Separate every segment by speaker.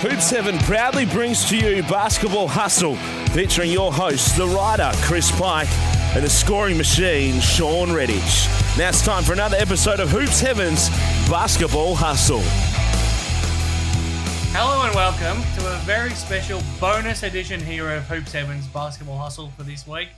Speaker 1: Hoops Heaven proudly brings to you Basketball Hustle, featuring your hosts, the rider, Chris Pike, and the scoring machine, Shawn Redhage. Now it's time for another episode of Hoops Heaven's Basketball Hustle.
Speaker 2: Hello and welcome to a very special bonus edition here of Hoops Heaven's Basketball Hustle for this week.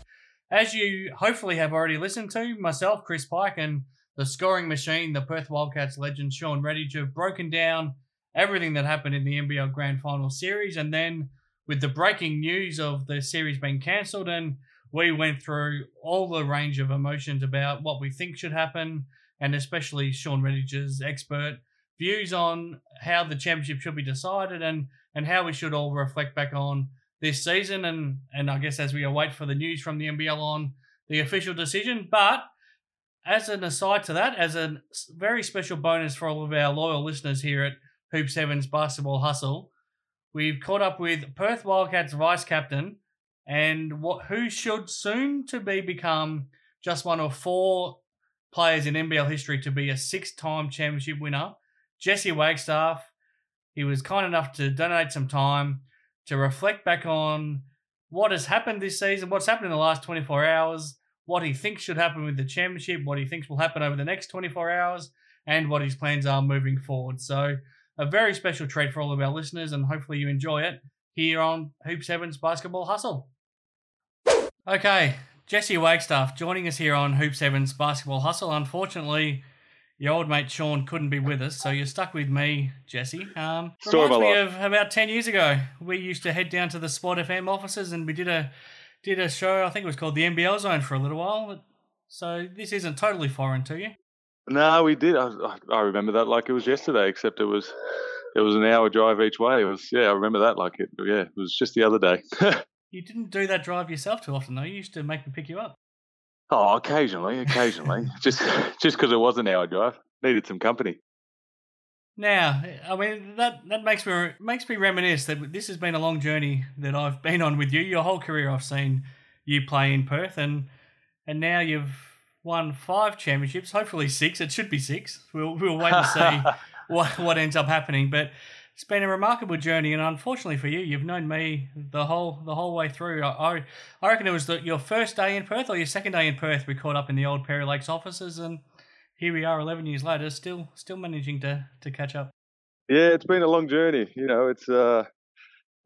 Speaker 2: As you hopefully have already listened to, myself, Chris Pike, and the scoring machine, the Perth Wildcats legend Shawn Redhage, have broken down everything that happened in the NBL Grand Final series, and then with the breaking news of the series being cancelled, and we went through all the range of emotions about what we think should happen, and especially Shawn Redhage's expert views on how the championship should be decided and and how we should all reflect back on this season and and I guess as we await for the news from the NBL on the official decision. But as an aside to that, as a very special bonus for all of our loyal listeners here at Hoops Heaven's Basketball Hustle, we've caught up with Perth Wildcats vice captain and what who should soon to be become just one of four players in NBL history to be a six-time championship winner Jesse Wagstaff. He was kind enough to donate some time to reflect back on what has happened this season, what's happened in the last 24 hours, what he thinks should happen with the championship, what he thinks will happen over the next 24 hours, and what his plans are moving forward. So, a very special treat for all of our listeners, and hopefully you enjoy it here on Hoops Heaven's Basketball Hustle. Okay, Jesse Wagstaff joining us here on Hoops Heaven's Basketball Hustle. Unfortunately, your old mate Shawn couldn't be with us, so you're stuck with me, Jesse. Um,
Speaker 3: Story of
Speaker 2: reminds me
Speaker 3: life.
Speaker 2: of about ten years ago. We used to head down to the Sport FM offices and we did a did a show. I think it was called the NBL Zone for a little while. So this isn't totally foreign to you.
Speaker 3: No, we did. I, I- remember that like it was yesterday, except it was it was an hour drive each way. It was yeah, I remember that like it. Yeah, it was just the other day.
Speaker 2: You didn't do that drive yourself too often, though. You used to make me pick you up.
Speaker 3: oh, occasionally, occasionally, just just because it was an hour drive, needed some company.
Speaker 2: Now, I mean that that makes me makes me reminisce that this has been a long journey that I've been on with you. Your whole career, I've seen you play in Perth, and and now you've won five championships. Hopefully six. It should be six. We'll we'll wait and see what what ends up happening. But it's been a remarkable journey, and unfortunately for you, you've known me the whole the whole way through. I I, I reckon it was the, your first day in Perth or your second day in Perth. We caught up in the old Perry Lakes offices, and here we are, eleven years later, still still managing to to catch up.
Speaker 3: yeah, it's been a long journey. You know, it's uh,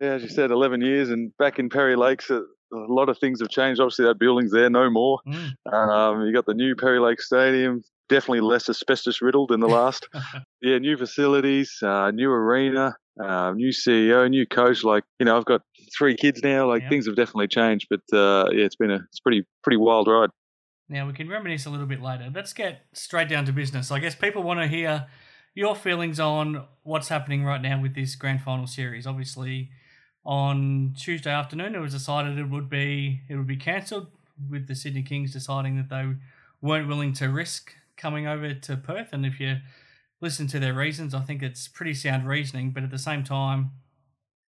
Speaker 3: yeah, as you said, eleven years, and back in Perry Lakes, a, a lot of things have changed. Obviously, that building's there no more.
Speaker 2: Mm.
Speaker 3: Um, you got the new Perry Lake Stadium, definitely less asbestos riddled than the last. yeah, new facilities, uh, new arena, uh, new CEO, new coach. Like you know, I've got three kids now. Like
Speaker 2: Yeah.
Speaker 3: things have definitely changed, but uh, yeah, it's been a it's pretty pretty wild ride.
Speaker 2: Now we can reminisce a little bit later. Let's get straight down to business. I guess people want to hear your feelings on what's happening right now with this grand final series. Obviously, on Tuesday afternoon, it was decided it would be it would be cancelled, with the Sydney Kings deciding that they weren't willing to risk coming over to Perth. And if you listen to their reasons, I think it's pretty sound reasoning. But at the same time,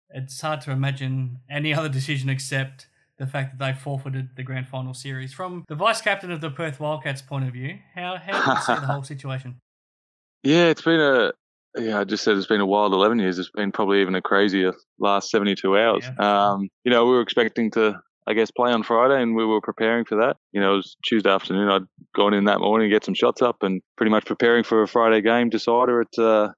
Speaker 2: it's hard to imagine any other decision except the fact that they forfeited the grand final series. From the vice captain of the Perth Wildcats point of view, how how do you see the whole situation?
Speaker 3: Yeah, it's been a yeah. I just said it's been a wild eleven years. It's been probably even a crazier last seventy two hours.
Speaker 2: Yeah,
Speaker 3: um, you know, we were expecting to. I guess play on Friday, and we were preparing for that. You know, it was Tuesday afternoon. I'd gone in that morning, get some shots up, and pretty much preparing for a Friday game decider at uh,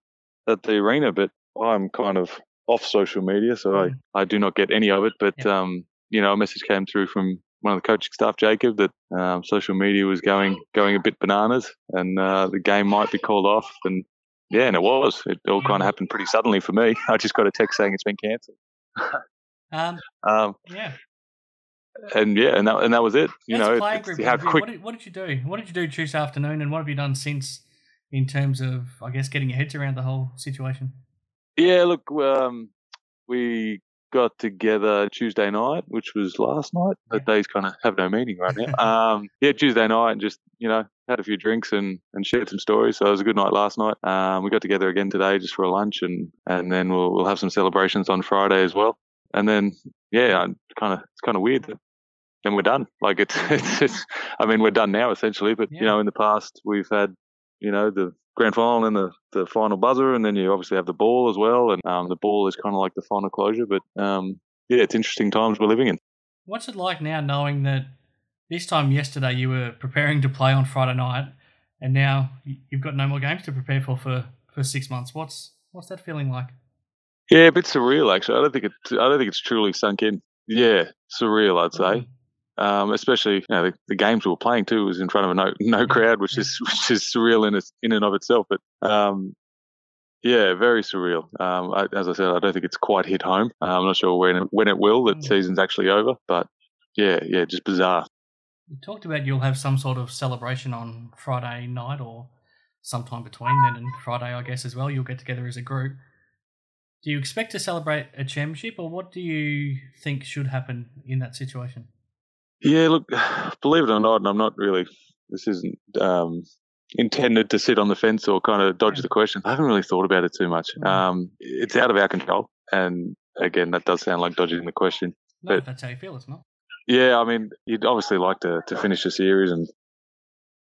Speaker 3: at the arena. But I'm kind of off social media, so
Speaker 2: Mm.
Speaker 3: I, I do not get any of it. But
Speaker 2: Yeah.
Speaker 3: um, you know, a message came through from one of the coaching staff, Jacob, that um, social media was going going a bit bananas, and uh, the game might be called off. And yeah, and it was. It all kind of happened pretty suddenly for me. I just got a text saying it's been cancelled.
Speaker 2: Um,
Speaker 3: Um,
Speaker 2: yeah,
Speaker 3: and yeah, and that and that was it. You know,
Speaker 2: a
Speaker 3: it's
Speaker 2: group,
Speaker 3: how
Speaker 2: point of view,
Speaker 3: quick.
Speaker 2: What did, what did you do? What did you do Tuesday afternoon, and what have you done since in terms of, I guess, getting your heads around the whole situation?
Speaker 3: Yeah, look, um, we got together Tuesday night, which was last night.
Speaker 2: Yeah.
Speaker 3: But days kind of have no meaning right now. um, yeah, Tuesday night, and just you know had a few drinks and, and shared some stories. So it was a good night last night. Um, we got together again today just for a lunch, and and then we'll we'll have some celebrations on Friday as well. And then yeah, kind of it's kind of weird that then we're done. Like it's, it's it's I mean we're done now essentially. But
Speaker 2: Yeah.
Speaker 3: you know in the past we've had you know the grand final and the, the final buzzer, and then you obviously have the ball as well, and um, the ball is kind of like the final closure. But um, yeah, it's interesting times we're living in.
Speaker 2: What's it like now, knowing that this time yesterday you were preparing to play on Friday night, and now you've got no more games to prepare for for, for six months? What's what's that feeling like?
Speaker 3: Yeah, a bit surreal actually. I don't think it. I don't think it's truly sunk in. Yeah, surreal. I'd say. Mm. Um, especially you know, the, the, games we were playing too was in front of a no, no crowd, which is which is surreal in its, in and of itself. But um, yeah, very surreal. Um, I, as I said, I don't think it's quite hit home. Uh, I'm not sure when it, when it will. That mm. season's actually over, but yeah, yeah, just bizarre.
Speaker 2: You talked about you'll have some sort of celebration on Friday night or sometime between then and Friday, I guess as well. You'll get together as a group. Do you expect to celebrate a championship, or what do you think should happen in that situation?
Speaker 3: Yeah, look, believe it or not, and I'm not really. This isn't um, intended to sit on the fence or kind of dodge the question. I haven't really thought about it too much. Mm. Um, it's out of our control, and again, that does sound like dodging the question.
Speaker 2: No, but, that's how you feel. It's not.
Speaker 3: Yeah, I mean, you'd obviously like to, to finish the series and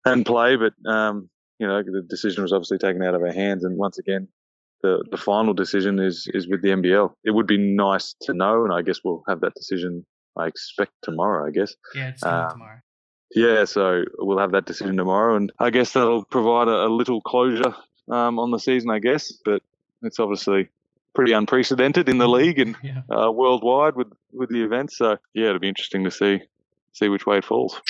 Speaker 3: and play, but um, you know, the decision was obviously taken out of our hands, and once again, the the final decision is is with the NBL. It would be nice to know, and I guess we'll have that decision I expect tomorrow, I guess.
Speaker 2: Yeah, it's um, tomorrow.
Speaker 3: Yeah, so we'll have that decision tomorrow, and I guess that'll provide a, a little closure um, on the season, I guess. But it's obviously pretty unprecedented in the league and yeah. uh, worldwide with with the events. So yeah, it'll be interesting to see see which way it falls.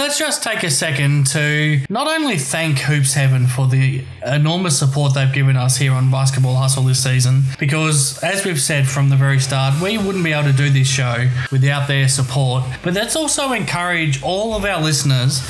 Speaker 2: Let's just take a second to not only thank Hoops Heaven for the enormous support they've given us here on Basketball Hustle this season, because as we've said from the very start, we wouldn't be able to do this show without their support. But let's also encourage all of our listeners,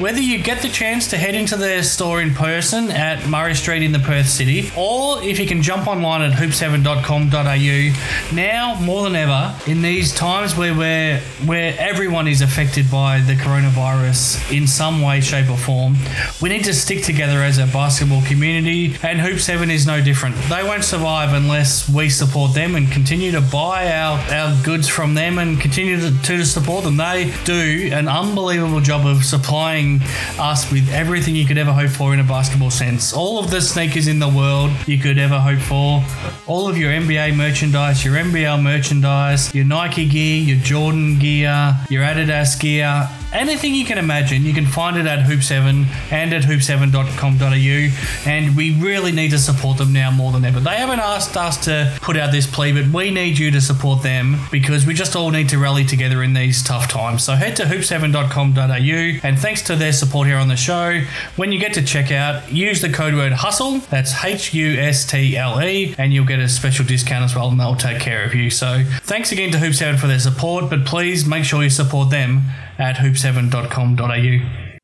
Speaker 2: whether you get the chance to head into their store in person at Murray Street in the Perth City, or if you can jump online at hoopsheaven.com.au, now more than ever, in these times where we're, where everyone is affected by the coronavirus virus in some way, shape, or form. We need to stick together as a basketball community, and Hoops Heaven is no different. They won't survive unless we support them and continue to buy our, our goods from them and continue to, to support them. They do an unbelievable job of supplying us with everything you could ever hope for in a basketball sense. All of the sneakers in the world you could ever hope for, all of your NBA merchandise, your NBL merchandise, your Nike gear, your Jordan gear, your Adidas gear, anything you can imagine, you can find it at Hoops Heaven and at hoopsheaven.com.au. And we really need to support them now more than ever. They haven't asked us to put out this plea, but we need you to support them because we just all need to rally together in these tough times. So head to hoopsheaven.com.au and thanks to their support here on the show, when you get to checkout, use the code word HUSTLE, that's H U S T L E, and you'll get a special discount as well, and they'll take care of you. So thanks again to Hoops Heaven for their support, but please make sure you support them at hoopsheaven.com.au.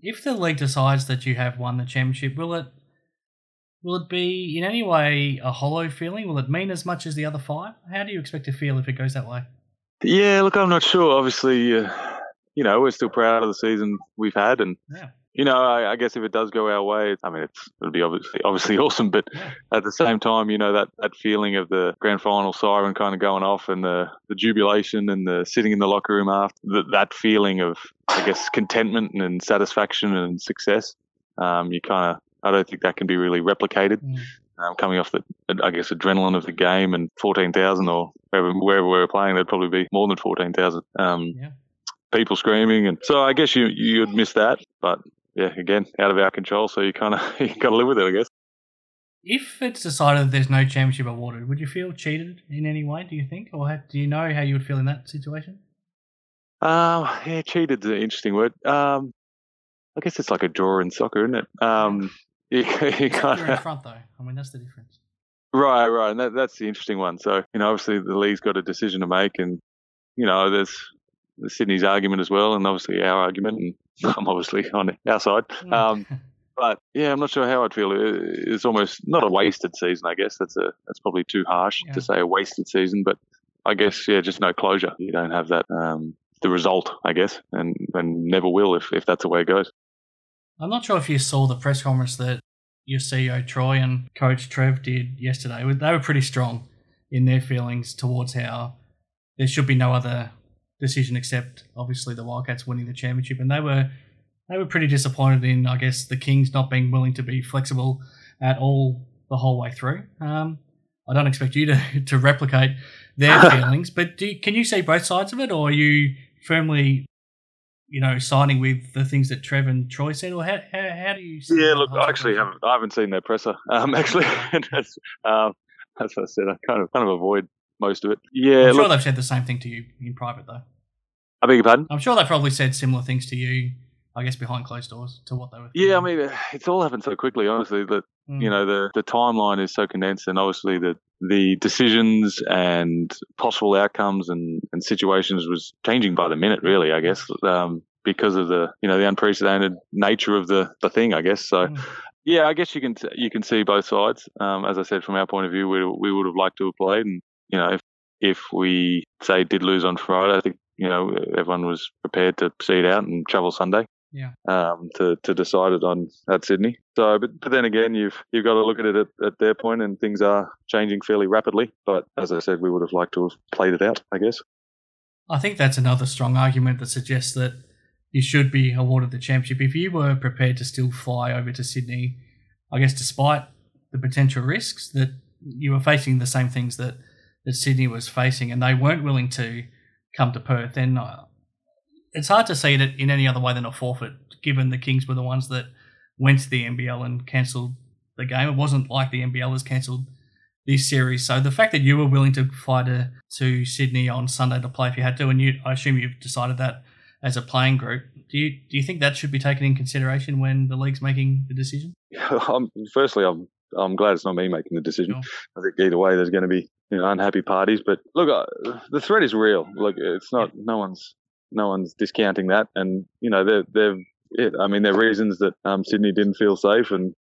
Speaker 2: If the league decides that you have won the championship, will it will it be in any way a hollow feeling? Will it mean as much as the other five? How do you expect to feel if it goes that way?
Speaker 3: Yeah, look, I'm not sure. Obviously, uh, you know, we're still proud of the season we've had, and yeah you know, I, I, guess if it does go our way, I mean, it's, it'll be obviously obviously awesome. But at the same time, you know, that, that feeling of the grand final siren kind of going off and the, the jubilation and the sitting in the locker room after that, that feeling of, I guess, contentment and satisfaction and success. Um, you kind of, I don't think that can be really replicated. Mm. Um, coming off the, I guess, adrenaline of the game and 14,000 or wherever, wherever we were playing, there'd probably be more than 14,000. Um, yeah people screaming, and so I guess you you'd miss that. But yeah, again, out of our control. So you kind of you got to live with it, I guess.
Speaker 2: If it's decided that there's no championship awarded, would you feel cheated in any way? Do you think, or do you know how you would feel in that situation?
Speaker 3: Um, yeah, cheated's an interesting word. Um, I guess it's like a draw in soccer, isn't it? Um, you,
Speaker 2: you kind of in front though. I mean, that's the difference.
Speaker 3: Right, right, and that, that's the interesting one. So you know, obviously the league's got a decision to make, and you know, there's Sydney's argument as well, and obviously our argument, and I'm obviously on our side. Mm. Um, but yeah, I'm not sure how I'd feel. It's almost not a wasted season, I guess. That's a that's probably too harsh yeah. to say a wasted season, but I guess yeah, just no closure. You don't have that um, the result, I guess, and and never will if if that's the way it goes.
Speaker 2: I'm not sure if you saw the press conference that your CEO Troy and Coach Trev did yesterday. They were pretty strong in their feelings towards how there should be no other decision except obviously the Wildcats winning the championship. And they were they were pretty disappointed in, I guess, the Kings not being willing to be flexible at all the whole way through. Um, I don't expect you to, to replicate their feelings, but you, can you see both sides of it, or are you firmly, you know, siding with the things that Trev and Troy said, or how, how, how do you?
Speaker 3: yeah, look, I actually haven't I haven't seen their presser. Um, actually, that's um, as I said, I kind of kind of avoid most of it. Yeah,
Speaker 2: I'm sure
Speaker 3: look,
Speaker 2: they've said the same thing to you in private, though.
Speaker 3: I beg your pardon.
Speaker 2: I'm sure they probably said similar things to you. I guess behind closed doors to what they were.
Speaker 3: Yeah, I mean, it's all happened so quickly. Honestly, that
Speaker 2: Mm.
Speaker 3: you know the the timeline is so condensed, and obviously the the decisions and possible outcomes and and situations was changing by the minute. Really, I guess. Um, because of the you know the unprecedented nature of the the thing, I guess. So
Speaker 2: Mm.
Speaker 3: yeah, I guess you can you can see both sides. Um, as I said, from our point of view, we we would have liked to have played, and you know if if we say did lose on Friday, I think you know everyone was prepared to see it out and travel Sunday.
Speaker 2: Yeah.
Speaker 3: Um, to to decide it on at Sydney. So, but but then again, you've you've got to look at it at, at their point, and things are changing fairly rapidly. But as I said, we would have liked to have played it out. I guess.
Speaker 2: I think that's another strong argument that suggests that you should be awarded the championship if you were prepared to still fly over to Sydney. I guess despite the potential risks that you were facing the same things that that Sydney was facing, and they weren't willing to come to Perth, then uh, it's hard to see it in any other way than a forfeit. Given the Kings were the ones that went to the NBL and cancelled the game, it wasn't like the NBL has cancelled this series. So the fact that you were willing to fly to, to Sydney on Sunday to play if you had to, and you, I assume you've decided that as a playing group, do you do you think that should be taken in consideration when the league's making the decision?
Speaker 3: I'm, firstly, I'm I'm glad it's not me making the decision.
Speaker 2: Sure.
Speaker 3: I think either way, there's going to be you know unhappy parties. But look, uh, the threat is real. Look, it's not no one's no one's discounting that, and you know they're they're it. I mean, there are reasons that um, Sydney didn't feel safe, and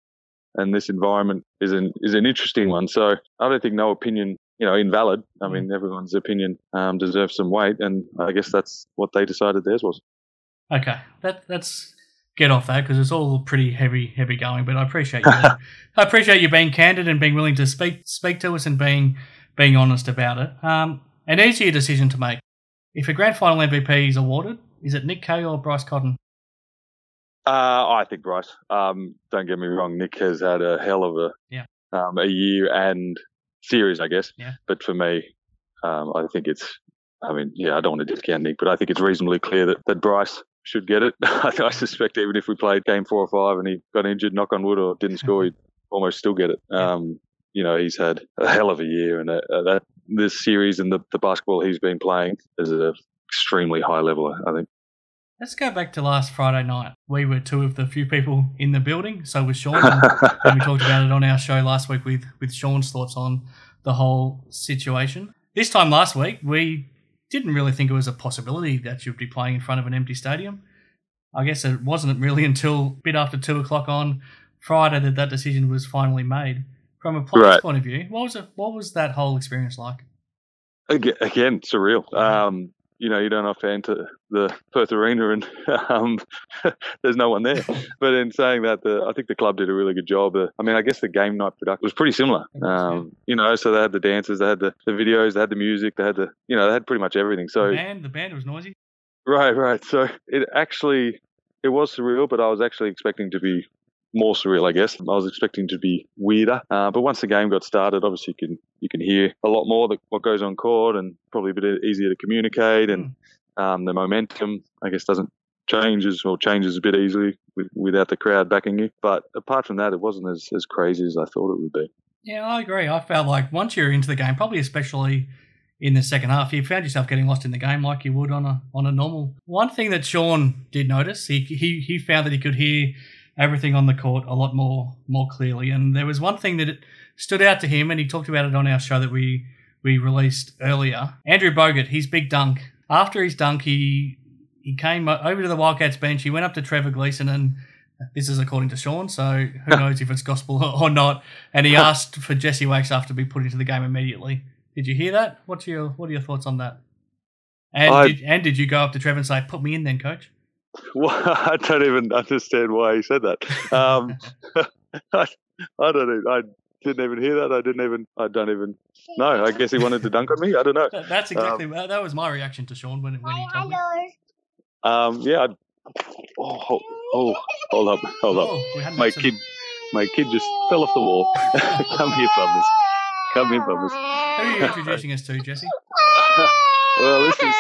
Speaker 3: and this environment is an is an interesting one. So I don't think no opinion you know invalid. I mean, everyone's opinion um, deserves some weight, and I guess that's what they decided theirs was.
Speaker 2: Okay, that that's get off that because it's all pretty heavy heavy going. But I appreciate you. I appreciate you being candid and being willing to speak speak to us and being being honest about it. Um, an easier decision to make. If a grand final MVP is awarded, is it Nick Kay or Bryce Cotton?
Speaker 3: Uh, I think Bryce. Um, don't get me wrong. Nick has had a hell of a
Speaker 2: Yeah.
Speaker 3: um, a year and series, I guess.
Speaker 2: Yeah.
Speaker 3: But for me, um, I think it's. I mean, yeah, I don't want to discount Nick, but I think it's reasonably clear that, that Bryce should get it. I suspect even if we played game four or five and he got injured, knock on wood, or didn't score, he'd almost still get it. Um, you know, he's had a hell of a year, and uh, uh, that this series and the, the basketball he's been playing is at an extremely high level. I think.
Speaker 2: Let's go back to last Friday night. We were two of the few people in the building. So was Shawn, and, and we talked about it on our show last week with with Shawn's thoughts on the whole situation. This time last week, we didn't really think it was a possibility that you'd be playing in front of an empty stadium. I guess it wasn't really until a bit after two o'clock on Friday that that decision was finally made. From a player's
Speaker 3: Right.
Speaker 2: point of view, what was it? What was that whole experience like?
Speaker 3: Again, again surreal. Um, you know, you don't often enter the Perth Arena and um, there's no one there. But in saying that, the, I think the club did a really good job. Uh, I mean, I guess the game night production was pretty similar.
Speaker 2: It was, yeah.
Speaker 3: Um, you know, so they had the dances, they had the, the videos, they had the music, they had the, you know, they had pretty much everything. So
Speaker 2: the band, the band was noisy.
Speaker 3: Right, right. So it actually it was surreal, but I was actually expecting to be more surreal. I guess I was expecting to be weirder. Uh, but once the game got started, obviously you can you can hear a lot more that what goes on court, and probably a bit easier to communicate, and um, the momentum I guess doesn't changes or changes a bit easily with, without the crowd backing you. But apart from that, it wasn't as as crazy as I thought it would be.
Speaker 2: Yeah, I agree. I felt like once you're into the game, probably especially in the second half, you found yourself getting lost in the game like you would on a on a normal. One thing that Shawn did notice, he he, he found that he could hear everything on the court a lot more more clearly. And there was one thing that it stood out to him, and he talked about it on our show that we we released earlier. Andrew Bogut, his big dunk. After his dunk, he he came over to the Wildcats bench. He went up to Trevor Gleeson, and. This is according to Shawn, so who knows if it's gospel or not. And he asked for Jesse Wagstaff to be put into the game immediately. Did you hear that? What's your what are your thoughts on that? And
Speaker 3: I-
Speaker 2: did, and did you go up to Trevor and say, "Put me in, then, coach"?
Speaker 3: Well, I don't even understand why he said that. Um, I, I don't. Even, I didn't even hear that. I didn't even. I don't even. No, I guess he wanted to dunk on me. I don't know.
Speaker 2: That- That's exactly that, that was my reaction to Shawn when when he told me.
Speaker 3: Um, yeah, Oh, hold, oh, hold up, hold up.
Speaker 2: Oh, we had an
Speaker 3: My
Speaker 2: accident.
Speaker 3: kid, my kid just fell off the wall. Come here, Bummers. Come here, Bummers.
Speaker 2: Who are you introducing us to, Jesse?
Speaker 3: well, this is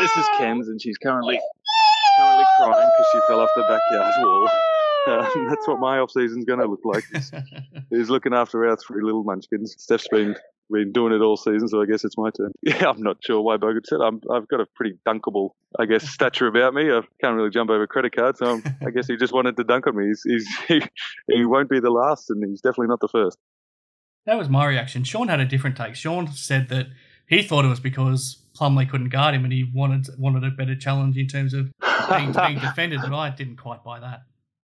Speaker 3: this is Cam's, and she's currently currently crying because she fell off the backyard wall. Um, that's what my off season's going to look like. Is, is looking after our three little munchkins. Steph's been been doing it all season, so I guess it's my turn. Yeah, I'm not sure why Bogut said I'm, I've got a pretty dunkable, I guess, stature about me. I can't really jump over credit cards, so I'm, I guess he just wanted to dunk on me. He's, he's he, he won't be the last, and he's definitely not the first.
Speaker 2: That was my reaction. Shawn had a different take. Shawn said that he thought it was because Plumlee couldn't guard him and he wanted wanted a better challenge in terms of being, being defended, but I didn't quite buy that.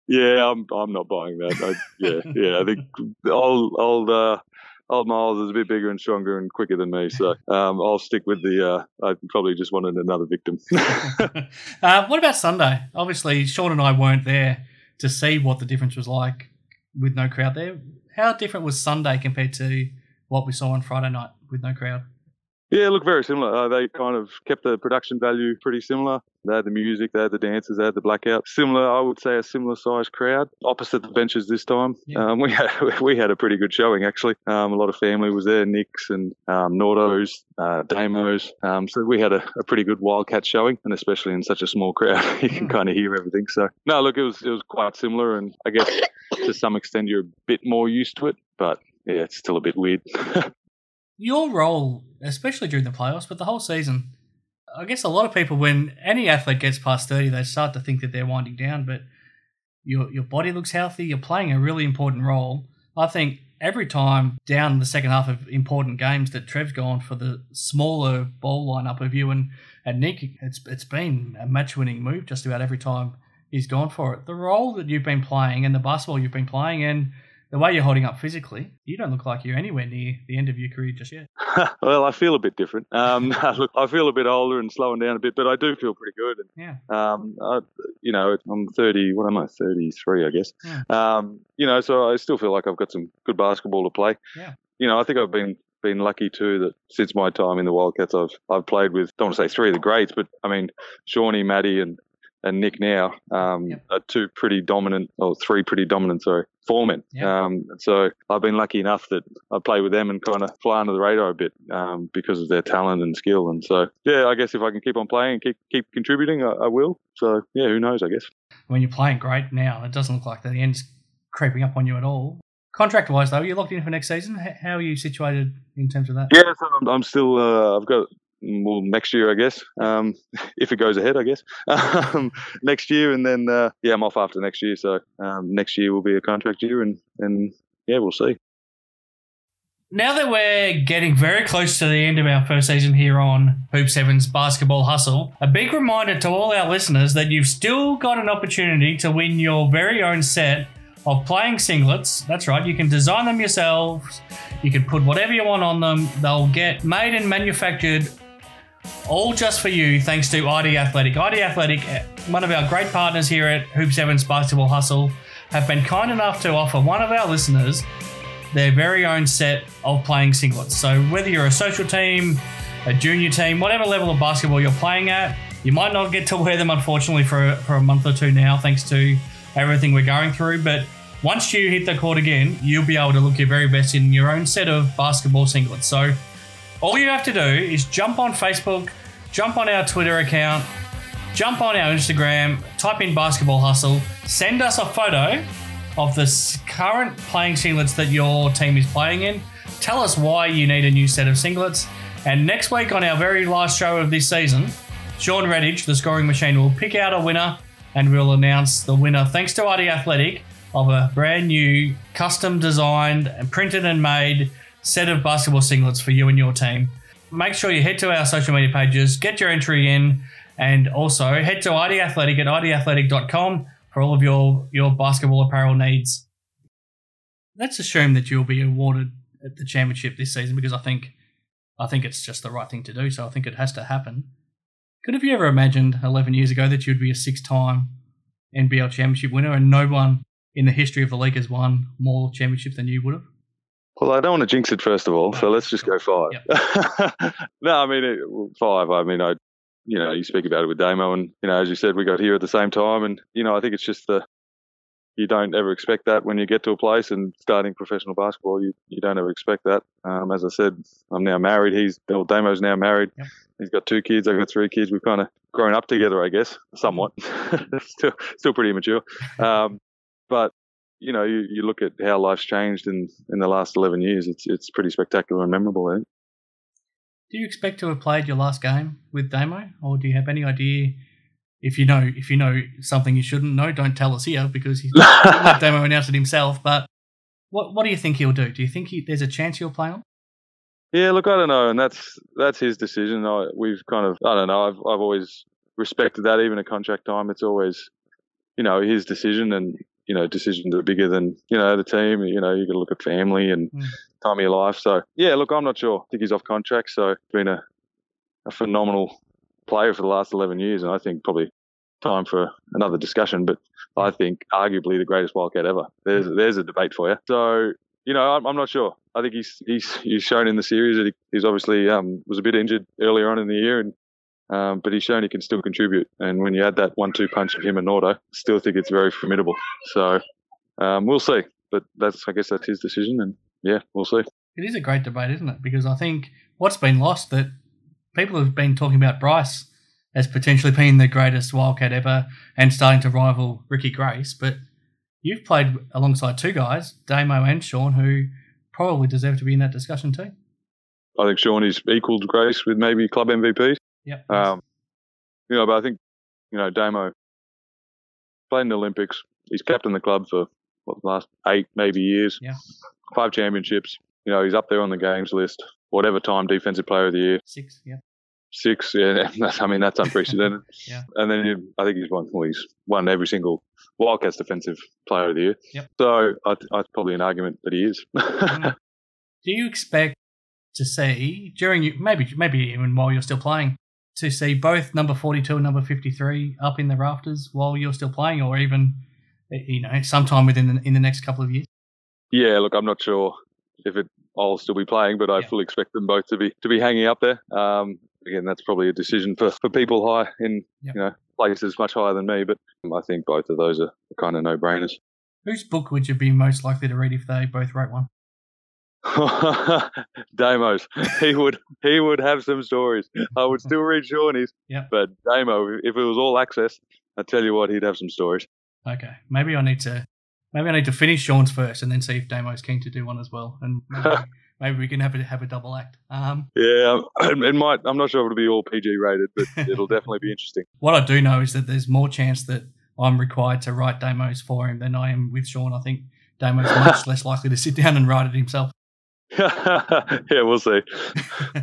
Speaker 3: Yeah, I'm I'm not buying that. I, yeah, yeah. I think old old uh, old Miles is a bit bigger and stronger and quicker than me, so um, I'll stick with the. Uh, I probably just wanted another victim.
Speaker 2: uh, what about Sunday? Obviously, Shawn and I weren't there to see what the difference was like with no crowd there. How different was Sunday compared to what we saw on Friday night with no crowd?
Speaker 3: Yeah, look very similar. Uh, they kind of kept the production value pretty similar. They had the music, they had the dances, they had the blackout. Similar, I would say, a similar sized crowd. Opposite the benches this time.
Speaker 2: Yeah.
Speaker 3: Um, we had we had a pretty good showing actually. Um, a lot of family was there, Nicks and um, Nordos, uh, Damos. Um, so we had a, a pretty good Wildcat showing, and especially in such a small crowd, you can
Speaker 2: Mm.
Speaker 3: kind of hear everything. So no, look, it was it was quite similar, and I guess to some extent you're a bit more used to it, but yeah, it's still a bit weird.
Speaker 2: Your role, especially during the playoffs, but the whole season, I guess a lot of people, when any athlete gets past 30, they start to think that they're winding down, but your, your body looks healthy. You're playing a really important role. I think every time down the second half of important games that Trev's gone for the smaller ball lineup of you and, and Nick, it's, it's been a match winning move just about every time he's gone for it. The role that you've been playing and the basketball you've been playing and the way you're holding up physically, you don't look like you're anywhere near the end of your career just yet.
Speaker 3: well, I feel a bit different. Um, look, I feel a bit older and slowing down a bit, but I do feel pretty good. And,
Speaker 2: Yeah.
Speaker 3: um, I, you know, I'm 30. What am I? 33, I guess.
Speaker 2: Yeah.
Speaker 3: Um, you know, so I still feel like I've got some good basketball to play.
Speaker 2: Yeah.
Speaker 3: You know, I think I've been been lucky too that since my time in the Wildcats, I've I've played with don't want to say three of the greats, but I mean, Shawnee, Maddie, and and Nick now um,
Speaker 2: Yep.
Speaker 3: are two pretty dominant, or three pretty dominant, sorry, foremen.
Speaker 2: Yep.
Speaker 3: Um, so I've been lucky enough that I play with them and kind of fly under the radar a bit um, because of their talent and skill. And so, yeah, I guess if I can keep on playing and keep keep contributing, I, I will. So, yeah, who knows? I guess.
Speaker 2: When you're playing great now, it doesn't look like the end's creeping up on you at all. Contract wise, though, you're locked in for next season. How are you situated in terms of that?
Speaker 3: Yeah, so I'm, I'm still. Uh, I've got well next year, I guess, um, if it goes ahead, I guess. Um, next year, and then uh, yeah, I'm off after next year. So um, next year will be a contract year, and and yeah, we'll see.
Speaker 2: Now that we're getting very close to the end of our first season here on Hoops Heaven's Basketball Hustle, a big reminder to all our listeners that you've still got an opportunity to win your very own set of playing singlets. That's right, you can design them yourselves, you can put whatever you want on them, they'll get made and manufactured all just for you thanks to ID Athletic. ID Athletic, eh, one of our great partners here at Hoops Heaven's Basketball Hustle, have been kind enough to offer one of our listeners their very own set of playing singlets. So whether you're a social team, a junior team, whatever level of basketball you're playing at, you might not get to wear them unfortunately for for a month or two now, thanks to everything we're going through. But once you hit the court again, you'll be able to look your very best in your own set of basketball singlets. So all you have to do is jump on Facebook, jump on our Twitter account, jump on our Instagram, type in basketball hustle, send us a photo of the current playing singlets that your team is playing in. Tell us why you need a new set of singlets. And next week on our very last show of this season, Shawn Redhage, the scoring machine, will pick out a winner and we'll announce the winner, thanks to ID Athletic, of a brand new, custom designed printed and made set of basketball singlets for you and your team. Make sure you head to our social media pages, get your entry in, and also head to ID Athletic at idathletic.com for all of your, your basketball apparel needs. Let's assume that you'll be awarded at the championship this season because I think I think it's just the right thing to do, so I think it has to happen. Could have you ever imagined 11 years ago that you'd be a six time NBL championship winner and no one in the history of the league has won more championships than you would have?
Speaker 3: Well, I don't want to jinx it first of all, so let's just go five. no, I mean it, five. I mean, I you know, you speak about it with Damo, and you know, as you said, we got here at the same time, and you know, I think it's just the you don't ever expect that when you get to a place and starting professional basketball. You you don't ever expect that. Um, as I said, I'm now married. He's well, Damo's now married.
Speaker 2: Yep.
Speaker 3: He's got two kids. I've got three kids. We've kind of grown up together, I guess, somewhat. still still pretty immature, um, but you know, you, you look at how life's changed in, in the last 11 years. It's it's pretty spectacular and memorable. I think.
Speaker 2: Do you expect to have played your last game with Damo, or do you have any idea? If you know, if you know something you shouldn't know, don't tell us here because let Damo announce it himself. But what what do you think he'll do? Do you think he, there's a chance he'll play on?
Speaker 3: Yeah, look, I don't know, and that's that's his decision. I, we've kind of, I don't know, I've I've always respected that. Even at contract time, it's always, you know, his decision, and you know, decisions that are bigger than you know the team. You know, you got to look at family and
Speaker 2: Mm.
Speaker 3: time of your life. So yeah, look, I'm not sure. I think he's off contract, so been a, a phenomenal player for the last 11 years, and I think probably time for another discussion. But I think arguably the greatest Wildcat ever. There's there's a debate for you. So you know, I'm, I'm not sure. I think he's he's he's shown in the series that he, he's obviously um, was a bit injured earlier on in the year, and um, but he's shown he can still contribute. And when you add that one-two punch of him and Nordo, still think it's very formidable. So um, we'll see. But that's I guess that's his decision, and yeah, we'll see.
Speaker 2: It is a great debate, isn't it? Because I think what's been lost that people have been talking about Bryce as potentially being the greatest Wildcat ever and starting to rival Ricky Grace, but you've played alongside two guys, Damo and Shawn, who probably deserve to be in that discussion too.
Speaker 3: I think Shawn is equal to Grace with maybe club MVP.
Speaker 2: Yep.
Speaker 3: Um, you know, but I think you know Damo played in the Olympics. He's captained the club for what the last eight maybe years.
Speaker 2: Yeah.
Speaker 3: Five championships. You know, he's up there on the games list. Whatever time defensive player of the year.
Speaker 2: Six, yeah.
Speaker 3: Six. Yeah. I mean, that's unprecedented.
Speaker 2: Yeah.
Speaker 3: And then you, I think he's won. Well, he's won every single Wildcats defensive player of the year.
Speaker 2: Yep.
Speaker 3: So I, I, probably an argument that he is.
Speaker 2: Mm. Do you expect to see during you maybe maybe even while you're still playing to see both number 42 and number 53 up in the rafters while you're still playing or even you know sometime within the, in the next couple of years
Speaker 3: Yeah, look, I'm not sure if it I'll still be playing, but I
Speaker 2: Yeah.
Speaker 3: fully expect them both to be to be hanging up there. Um, again, that's probably a decision for, for people high in
Speaker 2: Yep.
Speaker 3: you know places much higher than me, but I think both of those are kind of no brainers.
Speaker 2: whose book would you be most likely to read if they both wrote one
Speaker 3: Damos, he would he would have some stories. I would still read Shawnee's,
Speaker 2: Yep.
Speaker 3: but Damo, if it was all access, I tell you what, he'd have some stories.
Speaker 2: okay maybe i need to maybe i need to finish sean's first and then see if damo's keen to do one as well and maybe, maybe we can have a have a double act um
Speaker 3: Yeah, it, it might. I'm not sure if it'll be all PG rated, but it'll definitely be interesting.
Speaker 2: what I do know is that there's more chance that I'm required to write demos for him than I am with Shawn. I think Damo's much less likely to sit down and write it himself.
Speaker 3: yeah, we'll see.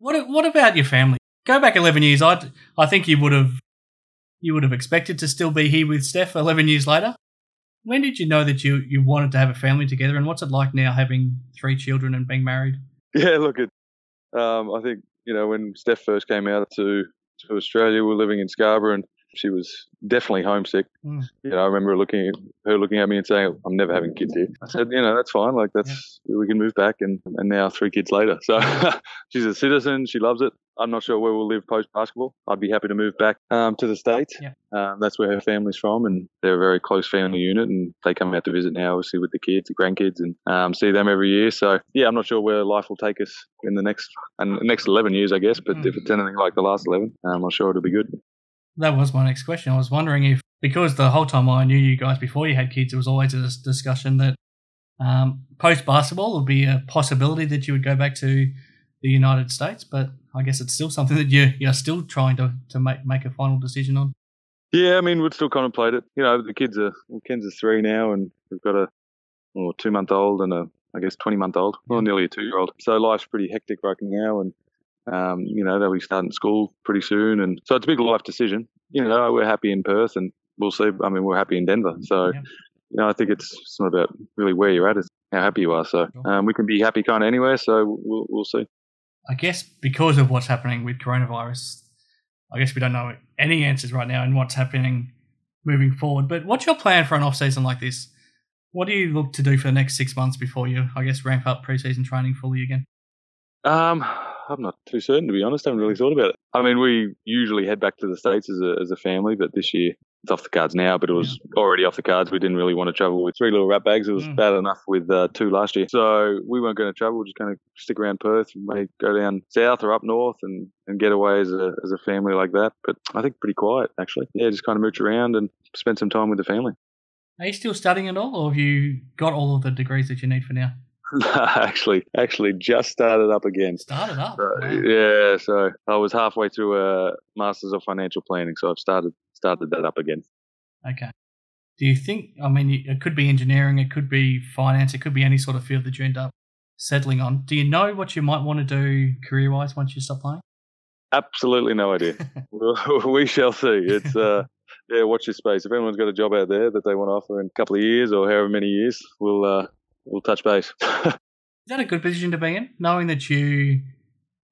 Speaker 2: What What about your family? Go back 11 years. I I think you would have you would have expected to still be here with Steph 11 years later. When did you know that you you wanted to have a family together, and what's it like now having three children and being married?
Speaker 3: Yeah, look at. Um, I think you know when Steph first came out to to Australia, we were living in Scarborough, and she was definitely homesick.
Speaker 2: Mm.
Speaker 3: You know, I remember looking at her looking at me and saying, "I'm never having kids here." I said, "You know, that's fine. Like that's we can move back." And and now three kids later, so she's a citizen. She loves it. I'm not sure where we'll live post basketball. I'd be happy to move back um, to the states.
Speaker 2: Yeah.
Speaker 3: Um, that's where her family's from, and they're a very close family unit. And they come out to visit now, obviously with the kids, the grandkids, and um, see them every year. So yeah, I'm not sure where life will take us in the next and next 11 years, I guess. But
Speaker 2: Mm.
Speaker 3: if it's anything like the last 11, um, I'm sure it'll be good.
Speaker 2: That was my next question. I was wondering if, because the whole time I knew you guys before you had kids, it was always a discussion that um, post basketball would be a possibility that you would go back to the United States. But I guess it's still something that you you're still trying to, to make make a final decision on.
Speaker 3: Yeah, I mean, we'd still contemplate it. You know, the kids are well, Ken's is three now, and we've got a well, two month old and a I guess 20 month old, well, nearly a two year old. So life's pretty hectic right now, and um, you know they'll be starting school pretty soon, and so it's a big life decision. You know, we're happy in Perth, and we'll see. I mean, we're happy in Denver, so
Speaker 2: Yeah.
Speaker 3: you know, I think it's, it's not about really where you're at; it's how happy you are. So um, we can be happy kind of anywhere. So we'll we'll see.
Speaker 2: I guess because of what's happening with coronavirus, I guess we don't know any answers right now and what's happening moving forward. But what's your plan for an off season like this? What do you look to do for the next six months before you, I guess, ramp up preseason training fully again?
Speaker 3: Um, I'm not too certain to be honest. I haven't really thought about it. I mean, we usually head back to the states as a as a family, but this year it's off the cards now, but it was yeah. already off the cards. We didn't really want to travel with three little rat bags. It was mm. bad enough with uh, two last year. So we weren't going to travel. We're just going to stick around Perth, and maybe go down south or up north and, and get away as a, as a family like that. But I think pretty quiet, actually. Yeah, just kind of mooch around and spend some time with the family.
Speaker 2: Are you still studying at all, or have you got all of the degrees that you need for now?
Speaker 3: actually, actually, just started up again.
Speaker 2: Started up.
Speaker 3: So, wow. Yeah, so I was halfway through a masters of financial planning, so I've started started that up again.
Speaker 2: Okay. Do you think? I mean, it could be engineering, it could be finance, it could be any sort of field that you end up settling on. Do you know what you might want to do career wise once you stop playing?
Speaker 3: Absolutely no idea. we shall see. It's uh, yeah, watch your space. If anyone's got a job out there that they want to offer in a couple of years or however many years, we'll uh, we'll touch base.
Speaker 2: Is that a good position to be in, knowing that you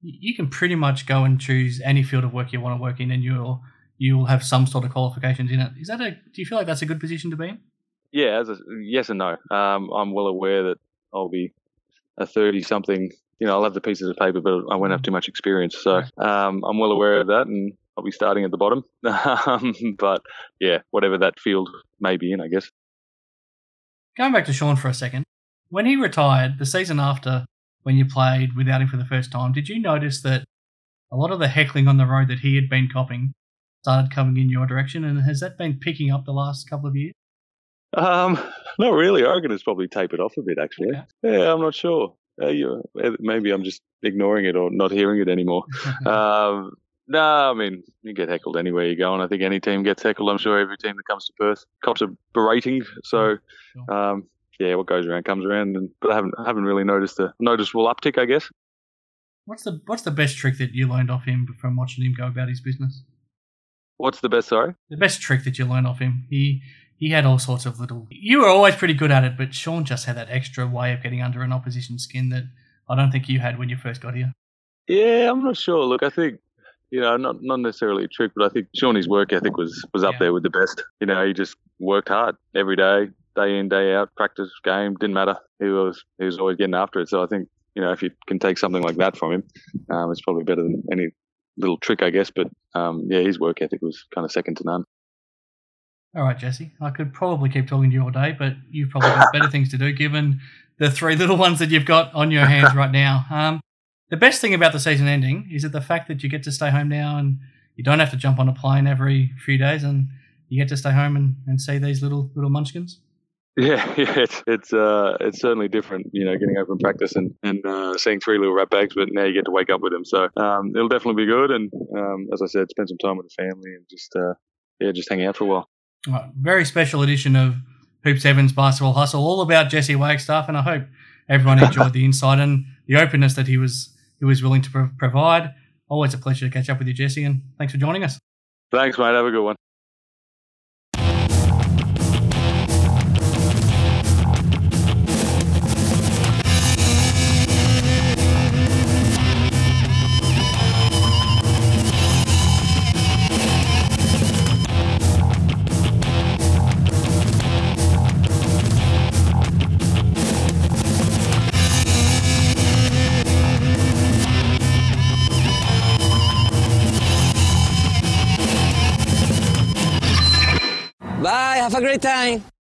Speaker 2: you can pretty much go and choose any field of work you want to work in, and you'll you'll have some sort of qualifications in it. Is that a? Do you feel like that's a good position to be in?
Speaker 3: Yeah, as a, yes and no. Um, I'm well aware that I'll be a thirty something. You know, I'll have the pieces of paper, but I won't have too much experience. So um, I'm well aware of that, and I'll be starting at the bottom. Um, but yeah, whatever that field may be in, I guess.
Speaker 2: Going back to Shawn for a second, when he retired, the season after, when you played without him for the first time, did you notice that a lot of the heckling on the road that he had been copping started coming in your direction? And has that been picking up the last couple of years?
Speaker 3: Um, not really. I reckon it's probably tapered off a bit, actually. Okay. Yeah, I'm not sure. Uh, you, maybe I'm just ignoring it or not hearing it anymore. um, no, I mean, you get heckled anywhere you go, and I think any team gets heckled. I'm sure every team that comes to Perth cops a berating. So, um, yeah, what goes around comes around. And but I haven't I haven't really noticed a noticeable uptick, I guess.
Speaker 2: What's the What's the best trick that you learned off him from watching him go about his business?
Speaker 3: What's the best? Sorry,
Speaker 2: the best trick that you learned off him. He he had all sorts of little. You were always pretty good at it, but Shawn just had that extra way of getting under an opposition skin that I don't think you had when you first got here.
Speaker 3: Yeah, I'm not sure. Look, I think you know, not not necessarily a trick, but I think Shawnee's work ethic was was up yeah. there with the best. You know, he just worked hard every day, day in, day out, practice, game, didn't matter. He was he was always getting after it. So I think you know if you can take something like that from him, um, it's probably better than any little trick, I guess. But um, yeah, his work ethic was kind of second to none.
Speaker 2: All right, Jesse. I could probably keep talking to you all day, but you've probably got better things to do given the three little ones that you've got on your hands right now. Um, the best thing about the season ending is that the fact that you get to stay home now and you don't have to jump on a plane every few days and you get to stay home and, and see these little little munchkins.
Speaker 3: Yeah, yeah, it's it's uh it's certainly different, you know, getting over from practice and and uh, seeing three little rat bags, but now you get to wake up with them. So um, it'll definitely be good, and um, as I said, spend some time with the family and just uh, yeah, just hang out for a while.
Speaker 2: Right, very special edition of Hoops Heavens Basketball Hustle, all about Jesse Wagstaff, and I hope everyone enjoyed the insight and the openness that he was he was willing to pro- provide. Always a pleasure to catch up with you, Jesse, and thanks for joining us.
Speaker 3: Thanks, mate. Have a good one.
Speaker 4: A great time.